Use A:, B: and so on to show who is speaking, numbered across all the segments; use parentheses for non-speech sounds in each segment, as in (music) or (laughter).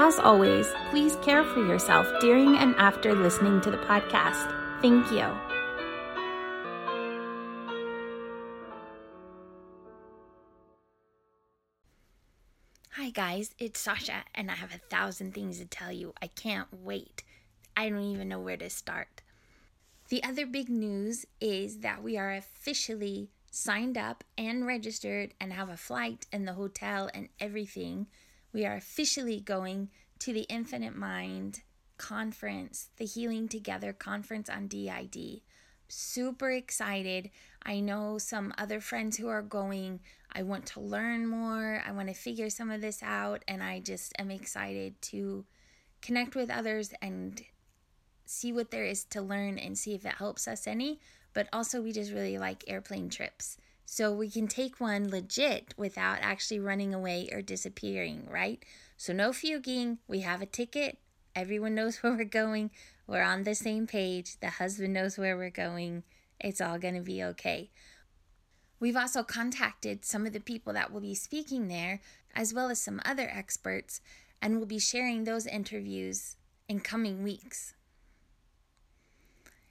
A: As always, please care for yourself during and after listening to the podcast. Thank you. Hi, guys, it's Sasha, and I have a thousand things to tell you. I can't wait. I don't even know where to start. The other big news is that we are officially signed up and registered and have a flight and the hotel and everything we are officially going to the Infinite Mind conference, the Healing Together conference on DID. Super excited. I know some other friends who are going. I want to learn more. I want to figure some of this out. And I just am excited to connect with others and see what there is to learn and see if it helps us any. But also, we just really like airplane trips. So we can take one legit without actually running away or disappearing, right? So no fuguing. We have a ticket. Everyone knows (laughs) where we're going. We're on the same page. The husband knows where we're going. It's all going to be okay. We've also contacted some of the people that will be speaking there, as well as some other experts, and we'll be sharing those interviews in coming weeks.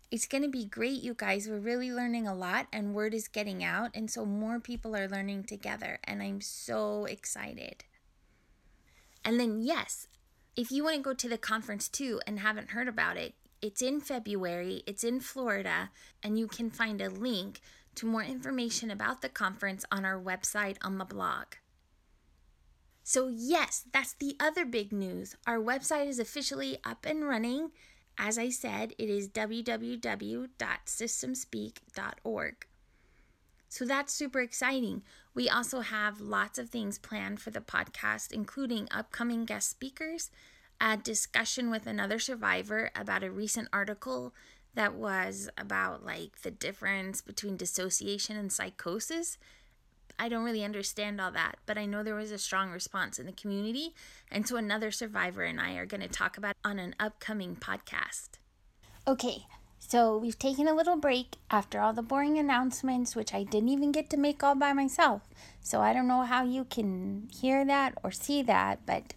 A: It's going to be great, you guys. We're really learning a lot, and word is getting out, and so more people are learning together, and I'm so excited. And then, yes, if you want to go to the conference too and haven't heard about it, it's in February, it's in Florida, and you can find a link to more information about the conference on our website on the blog. So, yes, that's the other big news. Our website is officially up and running as I said, it is www.systemspeak.org. So that's super exciting. We also have lots of things planned for the podcast, including upcoming guest speakers, a discussion with another survivor about a recent article that was about like the difference between dissociation and psychosis I don't really understand all that, but I know there was a strong response in the community. And so another survivor and I are going to talk about on an upcoming podcast. Okay, so we've taken a little break after all the boring announcements, which I didn't even get to make all by myself. So I don't know how you can hear that or see that, but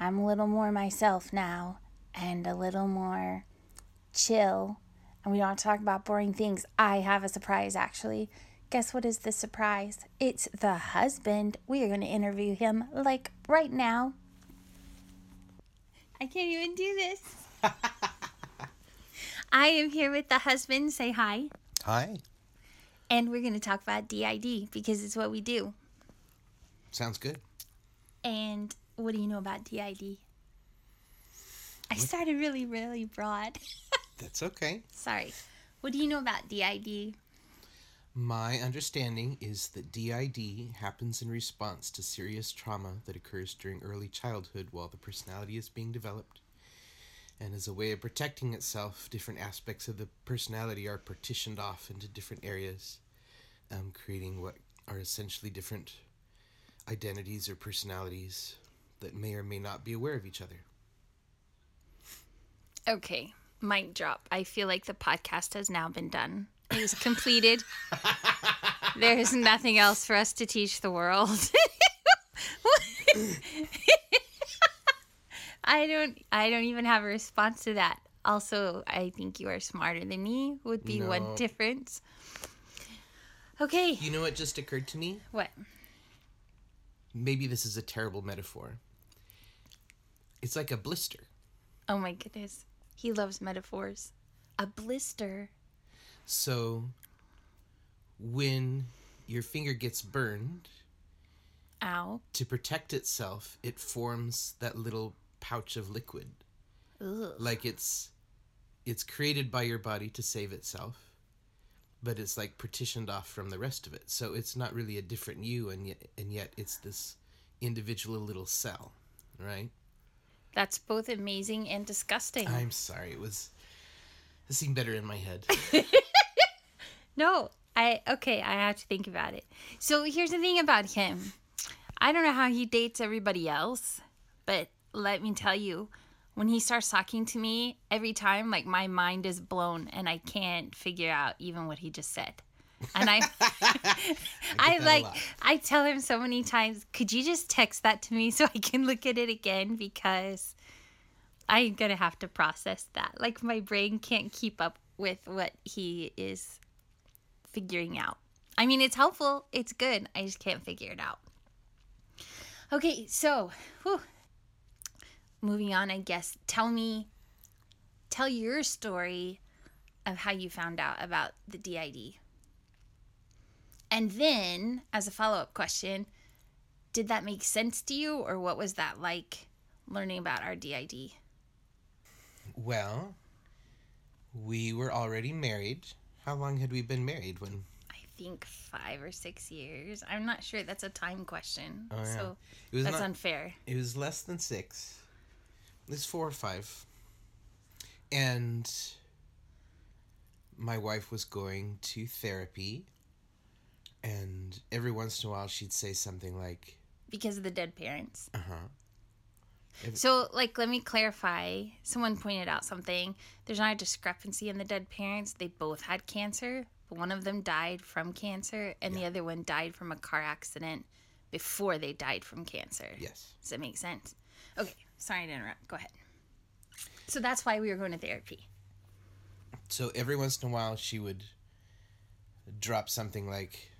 A: I'm a little more myself now and a little more chill. And we don't talk about boring things. I have a surprise actually. Guess what is the surprise? It's the husband. We are going to interview him like right now. I can't even do this. (laughs) I am here with the husband. Say hi.
B: Hi.
A: And we're going to talk about DID because it's what we do.
B: Sounds good.
A: And what do you know about DID? I started really, really broad. (laughs)
B: That's okay.
A: Sorry. What do you know about DID?
B: My understanding is that DID happens in response to serious trauma that occurs during early childhood while the personality is being developed. And as a way of protecting itself, different aspects of the personality are partitioned off into different areas, um, creating what are essentially different identities or personalities that may or may not be aware of each other.
A: Okay, mic drop. I feel like the podcast has now been done is completed. There's nothing else for us to teach the world. (laughs) I don't I don't even have a response to that. Also, I think you are smarter than me would be no. one difference. Okay.
B: You know what just occurred to me?
A: What?
B: Maybe this is a terrible metaphor. It's like a blister.
A: Oh my goodness. He loves metaphors. A blister.
B: So when your finger gets burned,
A: ow,
B: to protect itself, it forms that little pouch of liquid. Ugh. Like it's it's created by your body to save itself, but it's like partitioned off from the rest of it. So it's not really a different you and yet and yet it's this individual little cell, right?
A: That's both amazing and disgusting.
B: I'm sorry. It was. It seemed better in my head. (laughs)
A: No, I okay, I have to think about it. So here's the thing about him. I don't know how he dates everybody else, but let me tell you, when he starts talking to me, every time like my mind is blown and I can't figure out even what he just said. And I (laughs) I, like. I tell him so many times, could you just text that to me (laughs) so I can look at it again because I'm going to have to process that. Like my brain can't keep up with what he is figuring out. I mean, it's helpful, it's good. I just can't figure it out. Okay, so whew. moving on, I guess. Tell me, tell your story of how you found out about the DID. And then, as a follow up question, did that make sense to you, or what was that like learning about our DID?
B: Well, we were already married. How long had we been married when?
A: I think five or six years. I'm not sure. That's a time question.
B: Oh, yeah.
A: So
B: It was
A: that's
B: not.
A: unfair.
B: It was less than six. It was four or five. And my wife was going to therapy. And every once in a while, she'd say something like,
A: Because of the dead parents.
B: uh huh. If-
A: So, like, let me clarify. Someone pointed out something. There's not a discrepancy in the dead parents. They both had cancer, but one of them died from cancer, and the other one died from a car accident before they died from cancer.
B: Yes.
A: Does that make sense? Okay, sorry to interrupt. Go ahead. So that's why we were going to therapy.
B: So every once in a while, she would drop something like,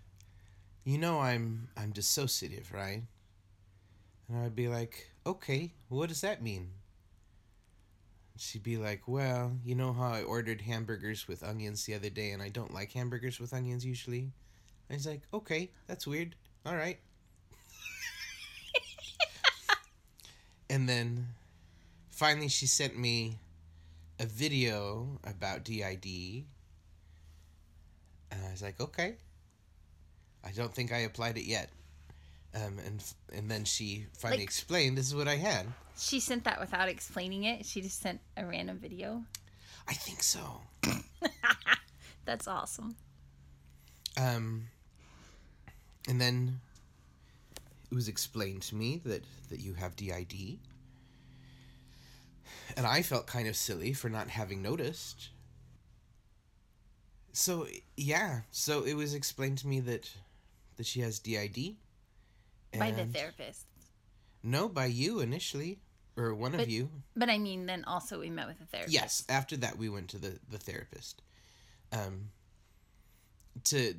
B: "You know, I'm I'm dissociative, right?" And I would be like, "Okay, what does that mean?" She'd be like, "Well, you know how I ordered hamburgers with onions the other day, and I don't like hamburgers with onions usually." And he's like, "Okay, that's weird. All right." (laughs) and then finally, she sent me a video about DID. And I was like, okay. I don't think I applied it yet. Um, and and then she finally
A: Like-
B: explained this is what I had.
A: She sent that without explaining it. She just sent a random video.
B: I think so. (laughs)
A: That's awesome.
B: Um, and then it was explained to me that that you have DID. And I felt kind of silly for not having noticed. So yeah, so it was explained to me that that she has DID.
A: By the therapist.
B: No, by you initially, or one
A: But-
B: of you.
A: But I mean, then also we met with a therapist.
B: Yes. After that, we went to the the therapist, um, to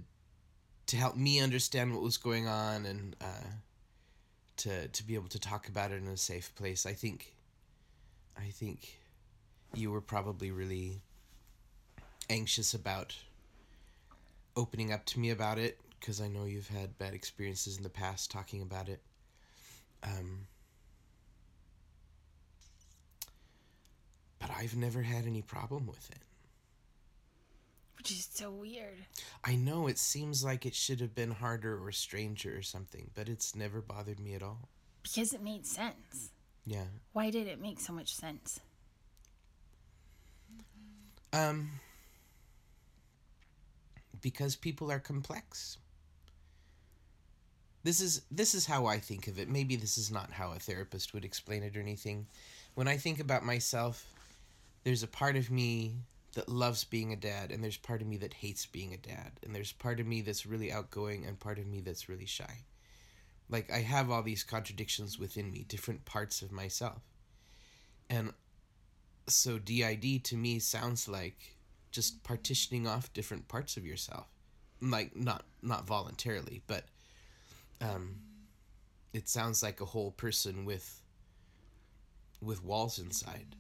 B: to help me understand what was going on and uh, to to be able to talk about it in a safe place. I think, I think, you were probably really anxious about opening up to me about it because I know you've had bad experiences in the past talking about it. Um, but I've never had any problem with it.
A: Which is so weird.
B: I know it seems like it should have been harder or stranger or something, but it's never bothered me at all.
A: Because it made sense.
B: Yeah.
A: Why did it make so much sense?
B: Um because people are complex. This is this is how I think of it. Maybe this is not how a therapist would explain it or anything. When I think about myself, there's a part of me that loves being a dad and there's part of me that hates being a dad and there's part of me that's really outgoing and part of me that's really shy. Like I have all these contradictions within me, different parts of myself. And so DID to me sounds like just partitioning off different parts of yourself. Like not not voluntarily, but um it sounds like a whole person with with walls inside.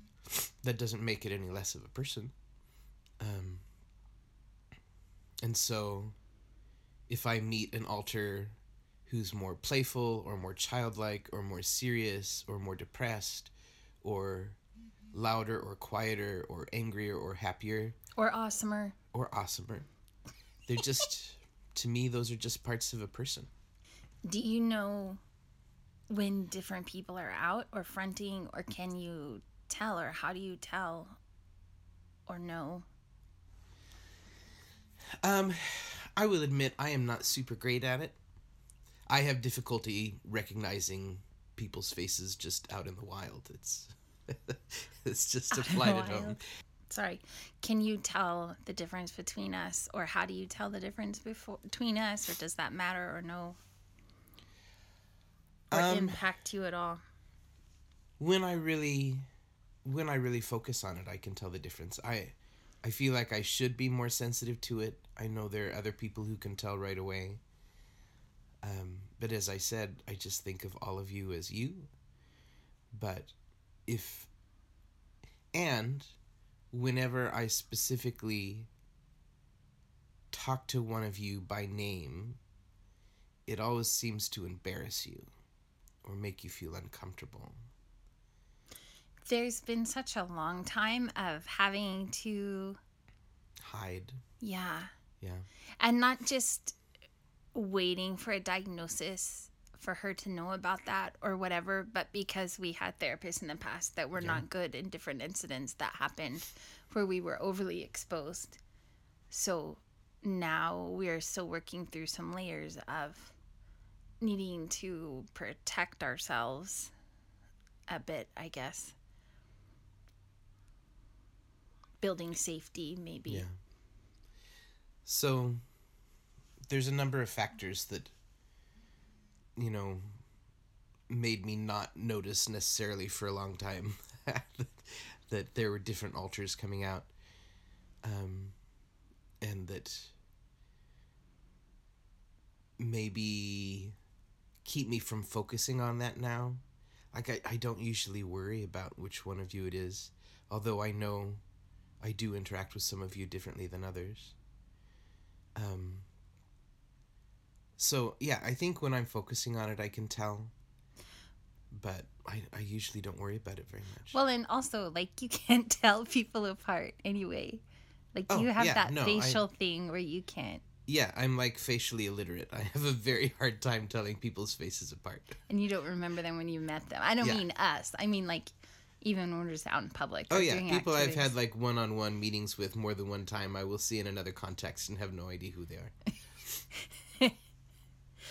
B: That doesn't make it any less of a person. Um and so if I meet an alter who's more playful or more childlike or more serious or more depressed or louder or quieter or angrier or happier
A: Or awesomer.
B: or awesomer. They're just, (laughs) to me, those are just parts of a person.
A: Do you know when different people are out or fronting, or can you tell, or how do you tell, or know?
B: Um, I will admit I am not super great at it. I have difficulty recognizing people's faces just out in the wild. It's (laughs) it's just a flight at home.
A: Sorry, can you tell the difference between us, or how do you tell the difference before, between us, or does that matter, or no, or
B: Um,
A: impact you at all?
B: when I really when I really focus on it, I can tell the difference. I I feel like I should be more sensitive to it. I know there are other people who can tell right away. Um, but as I said, I just think of all of you as you. But if and whenever I specifically talk to one of you by name, it always seems to embarrass you or make you feel uncomfortable.
A: There's been such a long time of having to,
B: Hide.
A: yeah,
B: Yeah.
A: and not just waiting for a diagnosis for her to know about that or whatever, but because we had therapists in the past that were not good in different incidents that happened where we were overly exposed. So now we're still working through some layers of needing to protect ourselves a bit, I guess. Building safety, maybe.
B: Yeah. So there's a number of factors that you know made me not notice necessarily for a long time (laughs) that, there were different alters coming out um and that maybe keep me from focusing on that now. Like I, I don't usually worry about which one of you it is although i know i do interact with some of you differently than others. Um so yeah i think when i'm focusing on it i can tell but i, I usually don't worry about it very much.
A: Well, and also, like, you (laughs) can't tell people apart anyway. Like,
B: Oh,
A: you have
B: yeah,
A: that
B: no, I-
A: facial thing where you can't,
B: yeah i'm like facially illiterate i have a very hard time telling people's faces apart
A: and you don't remember them when you met them. I don't
B: Yeah.
A: mean us. I mean, like, even when we're just out in public.
B: oh yeah people i've had like one-on-one meetings with more than one time i will see in another context and have no idea who they are (laughs)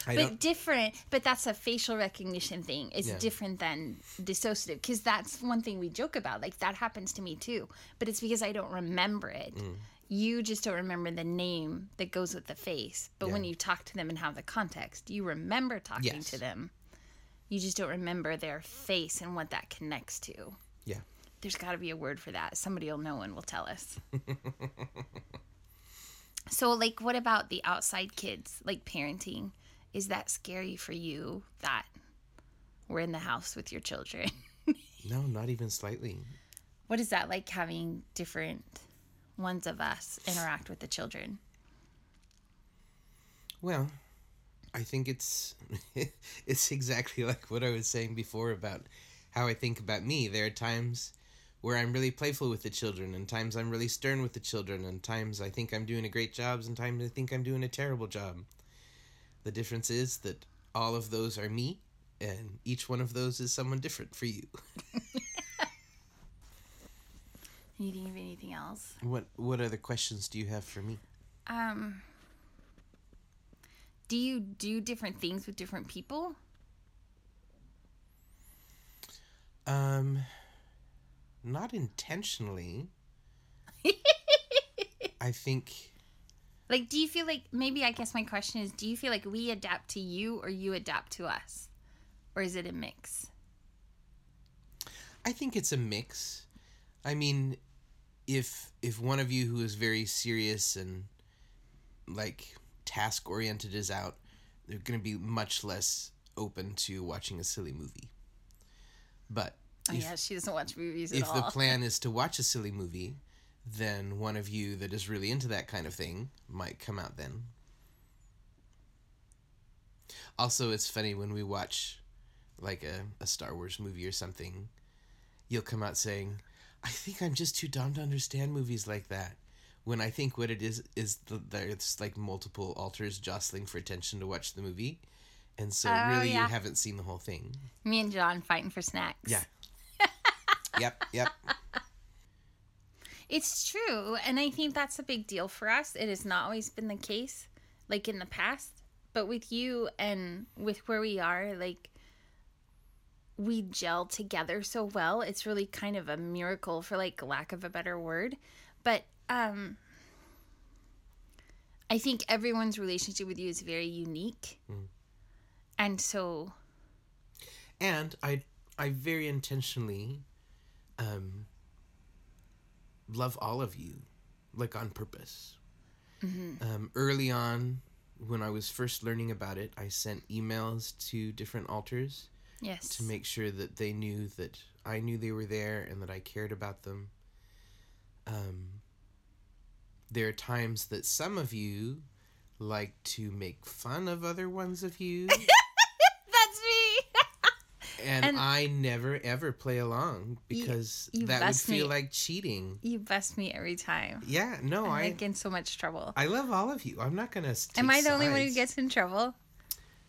A: But
B: don't.
A: different, but that's a facial recognition thing. It's
B: Yeah.
A: different than dissociative because that's one thing we joke about. Like that happens to me too, but it's because I don't remember it.
B: Mm.
A: You just don't remember the name that goes with the face. But when you talk to them and have the context, you remember talking
B: Yes.
A: to them. You just don't remember their face and what that connects to.
B: Yeah.
A: There's got to be a word for that. Somebody will know and will tell us. (laughs) so, like, what about the outside kids, like parenting? Is that scary for you that we're in the house with your children? (laughs)
B: No, not even slightly.
A: what is that like having different ones of us interact with the children?
B: Well, I think it's (laughs) it's exactly (laughs) like what I was saying before about how I think about me. There are times where I'm really playful with the children, and times I'm really stern with the children, and times I think I'm doing a great job, and times I think I'm doing a terrible job. The difference is that all of those are me, and each one of those is someone different for you. (laughs)
A: You didn't have anything else?
B: What what other questions do you have for me?
A: Um, do you do different things with different people?
B: Um, not intentionally. (laughs) I think.
A: Like, do you feel like maybe I guess my question is do you feel like we adapt to you or you adapt to us? Or is it a mix?
B: I think it's a mix. I mean, if if one of you who is very serious and like task oriented is out, they're going to be much less open to watching a silly movie. But
A: Oh, yeah, she doesn't watch movies at
B: if the plan is to watch a silly movie, then one of you that is really into that kind of thing might come out then. Also, it's funny when we watch like a, a Star Wars movie or something, you'll come out saying, I think I'm just too dumb to understand movies like that. When I think what it is is the, there's like multiple alters jostling for attention to watch the movie, And so
A: Oh,
B: really
A: yeah.
B: you haven't seen the whole thing.
A: Me and John fighting for snacks.
B: Yeah. (laughs) yep, yep.
A: It's true. And I think that's a big deal for us. It has not always been the case, like in the past. But with you and with where we are, like, we gel together so well. It's really kind of a miracle, for like lack of a better word. But um, I think everyone's relationship with you is very unique. And so,
B: And I I very intentionally um love all of you like on purpose. Um, early on when I was first learning about it, I sent emails to different alters
A: yes.
B: to make sure that they knew that I knew they were there and that I cared about them. Um, there are times that some of you like to make fun of other ones of you, (laughs)
A: That's me. (laughs)
B: and,
A: And-
B: I never ever play along because
A: you
B: that would
A: bust me.
B: feel like cheating.
A: you bust me every time.
B: Yeah, no,
A: I
B: I
A: get in so much trouble.
B: I love all of you. I'm not gonna.
A: Am I the only one who gets in trouble?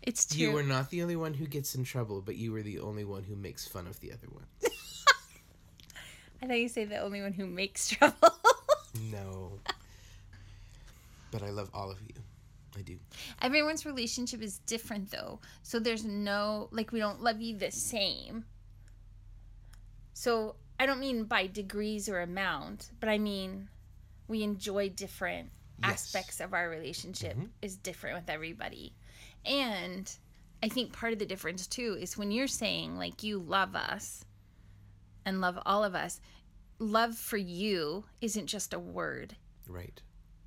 A: It's true.
B: You were not the only one who gets in trouble, but you were the only one who makes fun of the other one. (laughs)
A: I thought you say the only one who makes (laughs) trouble.
B: No. But I love all of you. I do.
A: Everyone's relationship is different though. So there's no like we don't love you the same. So I don't mean by degrees or amount, but I mean we enjoy different
B: Yes.
A: aspects of our relationship
B: Mhm.
A: is different with everybody. And I think part of the difference too is when you're saying like you love us and love all of us, love for you isn't just a word.
B: Right.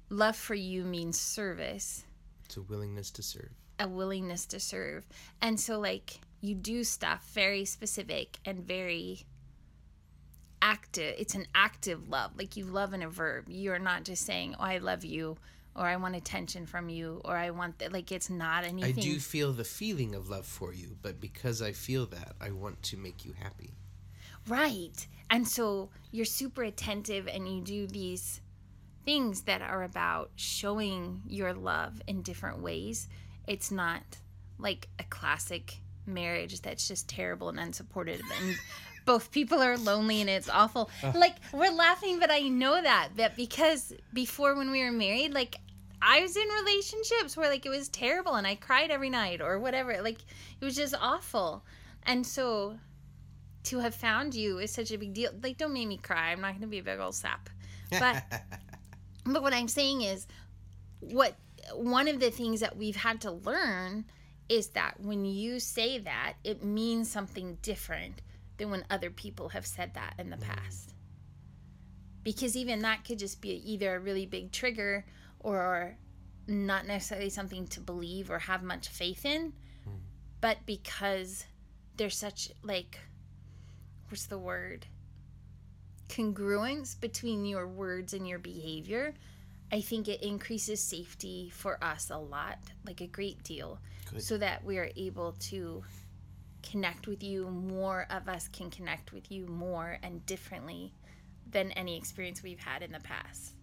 A: Love for you means service
B: It's a willingness to serve.
A: a willingness to serve. And so like you do stuff very specific and very active. It's an active love. Like you love in a verb. You're not just saying, "Oh, I love you," or "I want attention from you," or "I want that." Like it's not anything.
B: I do feel the feeling of love for you, but because I feel that, I want to make you happy.
A: Right. And so you're super attentive and you do these things that are about showing your love in different ways. It's not like a classic marriage that's just terrible and unsupportive and (laughs) both people are lonely and it's awful. Like we're laughing but I know that that because before when we were married like I was in relationships where like it was terrible and I cried every night or whatever. Like it was just awful. And so to have found you is such a big deal. Like, don't make me cry. I'm not going to be a big old sap. But, (laughs) but what I'm saying is, what one of the things that we've had to learn is that when you say that, it means something different than when other people have said that in the mm. past. Because even that could just be either a really big trigger or not necessarily something to believe or have much faith in, hmm. but because there's such like what's the word? Congruence between your words and your behavior i think it increases safety for us a lot like a great deal.
B: Good.
A: so that we are able to connect with you more of us can connect with you more and differently than any experience we've had in the past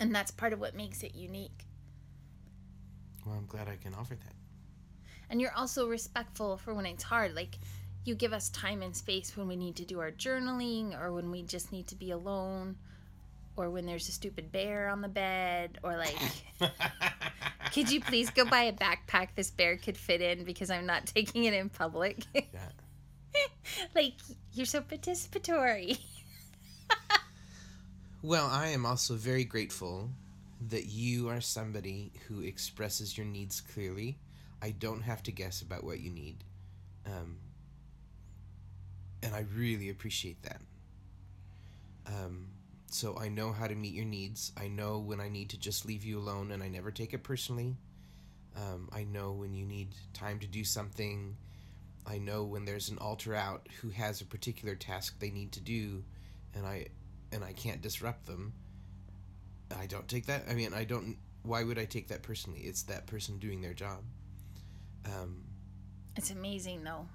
A: and that's part of what makes it unique
B: well, I'm glad I can offer that.
A: and you're also respectful for when it's hard like you give us time and space when we need to do our journaling or when we just need to be alone or when there's a stupid bear on the bed or like (laughs) could you please go buy a backpack this bear could fit in because i'm not (laughs) taking it in public
B: Yeah. (laughs)
A: like you're so participatory
B: Well, I am also very grateful that you are somebody who expresses your needs clearly. I don't have to guess about what you need. Um, and I really appreciate that. Um, so I know how to meet your needs. I know when I need to just leave you alone, and I never take it personally. Um, I know when you need time to do something. I know when there's an alter out who has a particular task they need to do, and I and I can't disrupt them. I don't take that. I mean, I don't. Why would I take that personally? It's that person doing their job. Um,
A: It's amazing though.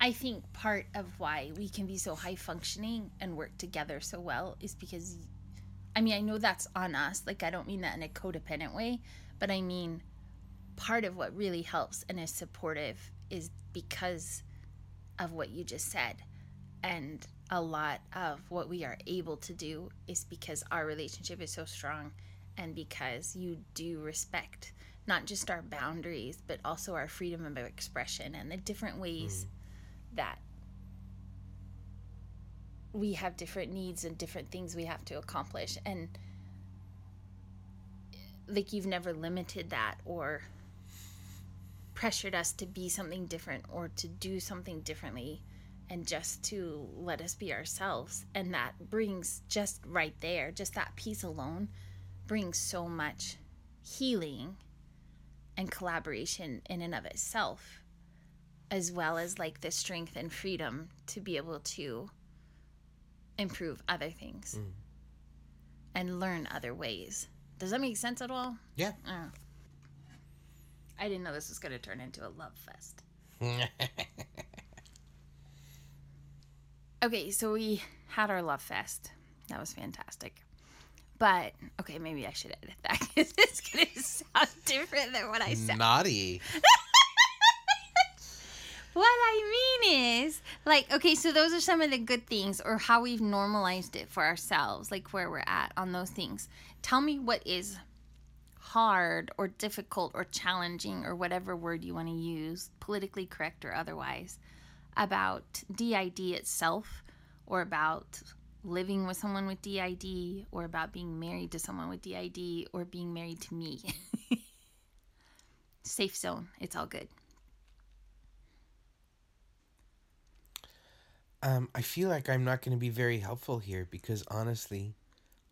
A: I think part of why we can be so high functioning and work together so well is because I mean, I know that's on us. Like I don't mean that in a codependent way, but I mean part of what really helps and is supportive is because of what you just said. And a lot of what we are able to do is because our relationship is so strong and because you do respect not just our boundaries, but also our freedom of expression and the different ways mm. that we have different needs and different things we have to accomplish. And like you've never limited that or pressured us to be something different or to do something differently and just to let us be ourselves. And that brings just right there, just that piece alone brings so much healing and collaboration in and of itself, as well as like the strength and freedom to be able to improve other things mm. and learn other ways. Does that make sense at all?
B: Yeah.
A: Oh. I didn't know this was going to turn into a love fest. (laughs) okay, so we had our love fest. That was fantastic. But okay, maybe I should edit that (laughs) because it's gonna sound different than what I said.
B: Naughty. (laughs)
A: what I mean is, like, okay, so those are some of the good things or how we've normalized it for ourselves, like where we're at on those things. Tell me what is hard or difficult or challenging or whatever word you want to use, politically correct or otherwise, about DID itself or about living with someone with DID or about being married to someone with DID or being married to me. (laughs) Safe zone. It's all good.
B: Um, I feel like I'm not going to be very helpful here because honestly,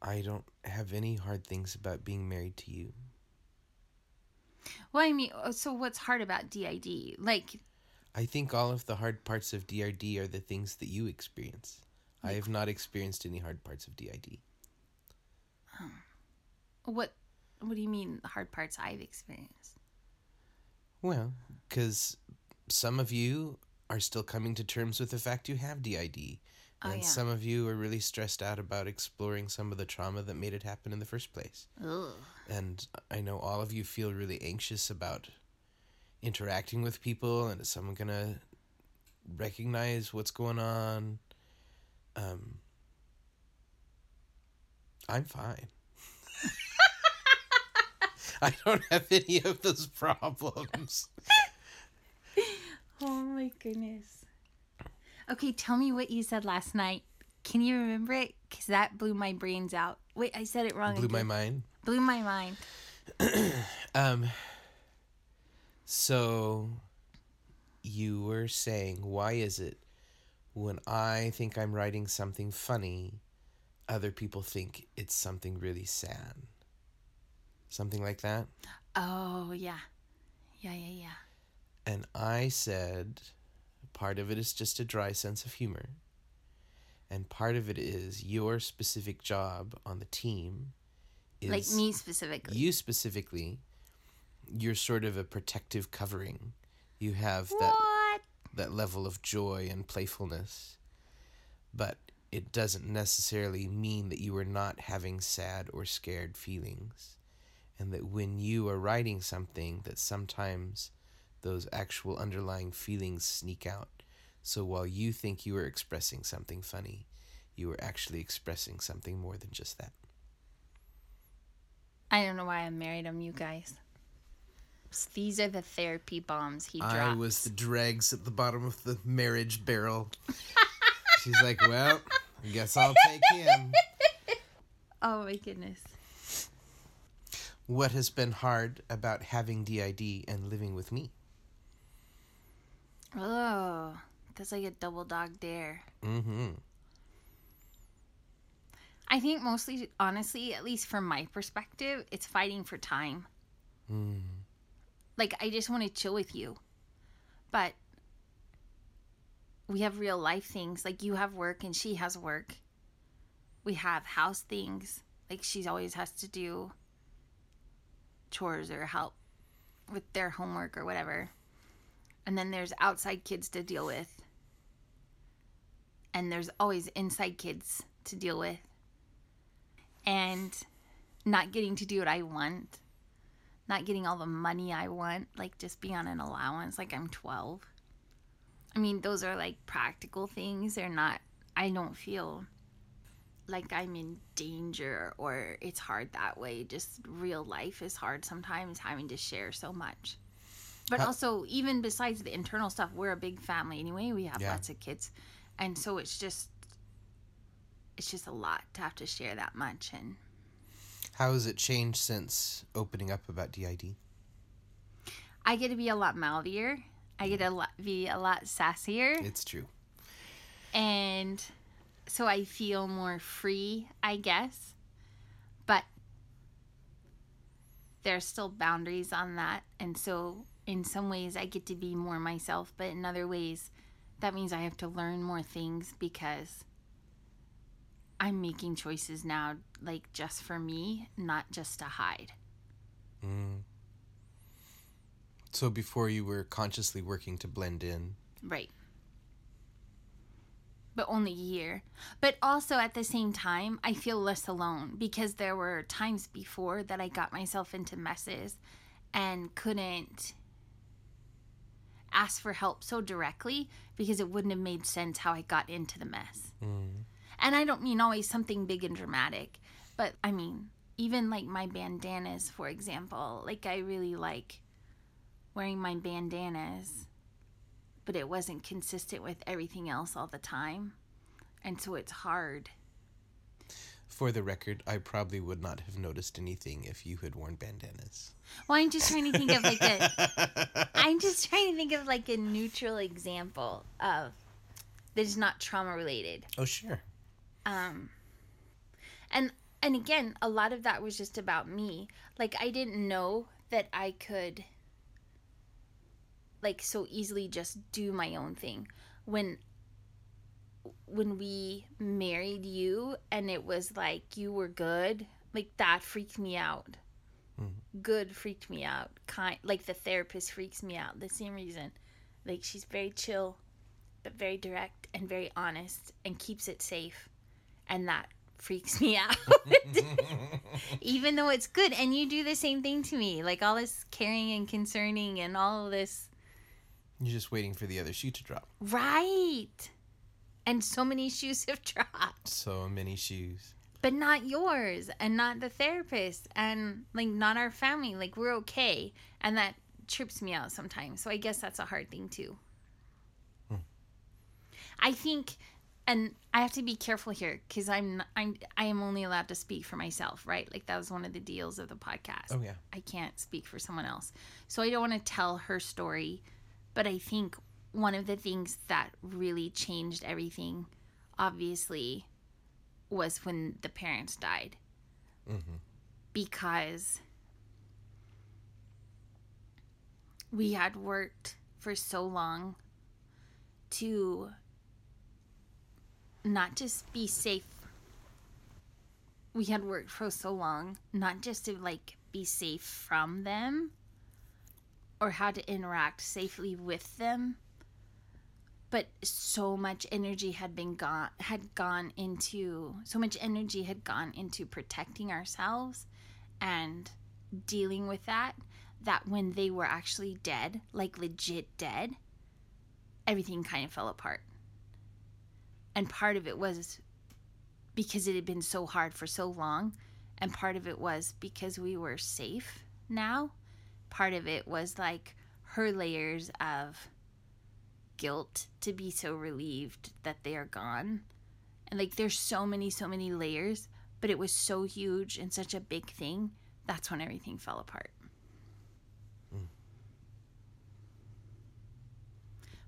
B: I don't have any hard things about being married to you.
A: Well, I mean, uh, so what's hard about DID? Like,
B: I think all of the hard parts of DID are the things that you experience. I have not experienced any hard parts of DID. Oh.
A: What What do you mean the hard parts I've experienced?
B: Well, because some of you are still coming to terms with the fact you have DID, oh, and yeah. some of you are really stressed out about exploring some of the trauma that made it happen in the first place. Ugh. And I know all of you feel really anxious about interacting with people, and is someone gonna recognize what's going on? Um, I'm fine. (laughs) I don't have any of those problems. (laughs)
A: oh my goodness. Okay, tell me what you said last night. Can you remember it? Because that blew my brains out. Wait, I said it wrong.
B: Blew again. my mind.
A: Blew my mind. (clears throat)
B: um. So, you were saying, why is it when I think I'm writing something funny, other people think it's something really sad. Something like that?
A: Oh, yeah. Yeah, yeah, yeah.
B: And I said part of it is just a dry sense of humor. And part of it is your specific job on the team
A: is like me specifically.
B: You specifically, you're sort of a protective covering. You have that that level of joy and playfulness. But it doesn't necessarily mean that you are not having sad or scared feelings. And that when you are writing something, that sometimes those actual underlying feelings sneak out. So while you think you are expressing something funny, you are actually expressing something more than just that.
A: I don't know why I married him, you guys. These are the therapy bombs he drops. I
B: was the dregs at the bottom of the marriage barrel. (laughs) She's like, well, I guess I'll take him. (laughs)
A: Oh my goodness.
B: What has been hard about having DID and living with me?
A: Oh, that's like a double dog dare.
B: Mm-hmm.
A: I think mostly, honestly, at least from my perspective, it's fighting for time. Mm. Like, I just want to chill with you. But we have real life things. Like, you have work and she has work. We have house things. Like, she always has to do chores or help with their homework or whatever. And then there's outside kids to deal with. And there's always inside kids to deal with. And not getting to do what I want not getting all the money I want, like just be on an allowance like I'm 12. I mean, those are like practical things. They're not, I don't feel like I'm in danger or it's hard that way. Just real life is hard sometimes having to share so much. But
B: How-
A: also, even besides the internal stuff, we're a big family anyway. We have
B: Yeah.
A: lots of kids. And so it's just, it's just a lot to have to share that much. And
B: How has it changed since opening up about DID?
A: I get to be a lot mouthier. I get to mm. lot, be a lot sassier.
B: It's true.
A: and so I feel more free, I guess. But there's still boundaries on that, and so in some ways I get to be more myself, but in other ways that means I have to learn more things because I'm making choices now like just for me, not just to hide.
B: Mm. So before you were consciously working to blend in.
A: Right. But only a year. But also at the same time, I feel less alone because there were times before that I got myself into messes and couldn't ask for help so directly because it wouldn't have made sense how I got into the mess.
B: Mm.
A: And I don't mean always something big and dramatic, but I mean, even like my bandanas, for example, like I really like wearing my bandanas, but it wasn't consistent with everything else all the time. And so it's hard.
B: For the record, I probably would not have noticed anything if you had worn bandanas.
A: Well, I'm just trying to think of like a (laughs) I'm just trying to think of like a neutral example of that is not trauma related.
B: Oh, sure.
A: Um and and again a lot of that was just about me. Like i didn't know that i could like so easily just do my own thing. When when we married you and it was like you were good like that freaked me out. Good freaked me out. Kind like the therapist freaks me out. The same reason. Like she's very chill but very direct and very honest and keeps it safe and that freaks me (laughs) out. Even though it's good and you do the same thing to me like all this caring and concerning and all of this
B: You're just waiting for the other shoe to drop.
A: right. And so many shoes have (laughs) dropped.
B: So many shoes.
A: but not yours and not the therapist and like not our family. Like we're okay and that trips me out sometimes. So i guess that's a hard thing too. Hmm. I think and i have to be careful here because i'm I'm i am only allowed to speak for myself right like that was one of the deals of the podcast
B: Oh, yeah.
A: I can't speak for someone else. So I don't want to tell her story, but I think one of the things that really changed everything, obviously, was when the parents died. Mm-hmm. Because we had worked for so long to not just be safe. We had worked for so long not just to like be safe from them or how to interact safely with them but so much energy had been gone had gone into so much energy had gone into protecting ourselves and dealing with that that when they were actually dead like legit dead everything kind of fell apart and part of it was because it had been so hard for so long. And part of it was because we were safe now. Part of it was like her layers of guilt to be so relieved that they are gone. And like there's so many so many layers but it was so huge and such a big thing that's when everything fell apart. Hmm.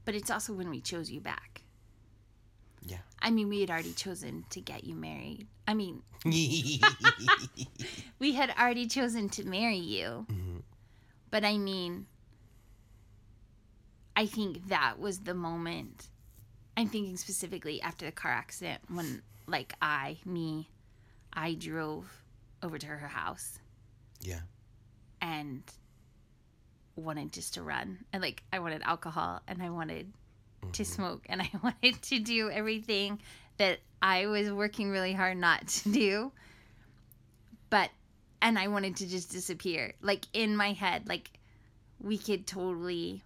A: But it's also when we chose you back. I mean, we had already chosen to get you married. I mean, (laughs) we had already chosen to marry you. Mm-hmm. But I mean, I think that was the moment. I'm thinking specifically after the car accident when, like, I, me, I drove over to her house
B: yeah.
A: and wanted just to run. And, like, I wanted alcohol and I wanted to mm-hmm. smoke and I (laughs) wanted to do everything that I was working really hard not to do. But and I wanted to just disappear. Like in my head, like we could totally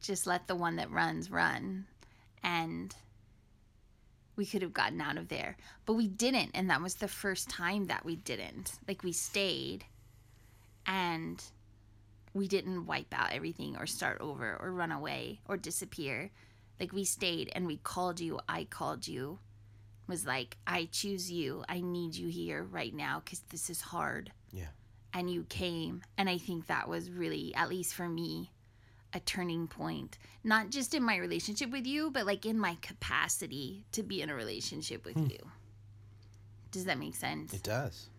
A: just let the one that runs run and we could have gotten out of there. But we didn't, and that was the first time that we didn't. Like we stayed and we didn't wipe out everything or start over or run away or disappear. Like we stayed and we called you, I called you. Was like, I choose you. I need you here right now cuz this is hard.
B: Yeah.
A: And you came, and I think that was really at least for me a turning point, not just in my relationship with you, but like in my capacity to be in a relationship with hmm. you. Does that make sense?
B: It does.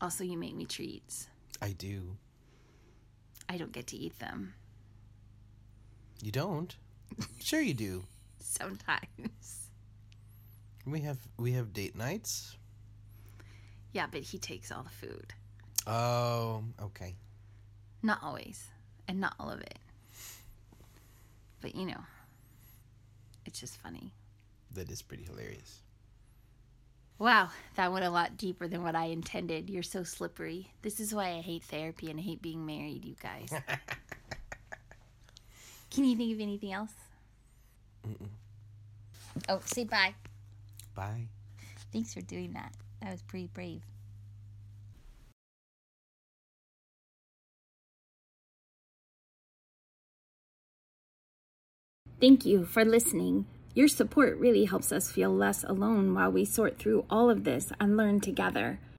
A: Also, you make me treats.
B: I do.
A: I don't get to eat them
B: You don't? sure you do. (laughs)
A: sometimes.
B: We have we have date nights.
A: Yeah, but he takes all the food.
B: Oh, okay.
A: Not always, and not all of it. But you know, it's just funny.
B: That is pretty hilarious.
A: Wow, that went a lot deeper than what I intended. You're so slippery. This is why I hate therapy and I hate being married, you guys. (laughs) Can you think of anything else? Oh, say bye.
B: Bye.
A: Thanks for doing that. That was pretty brave. Thank you for listening. Your support really helps us feel less alone while we sort through all of this and learn together.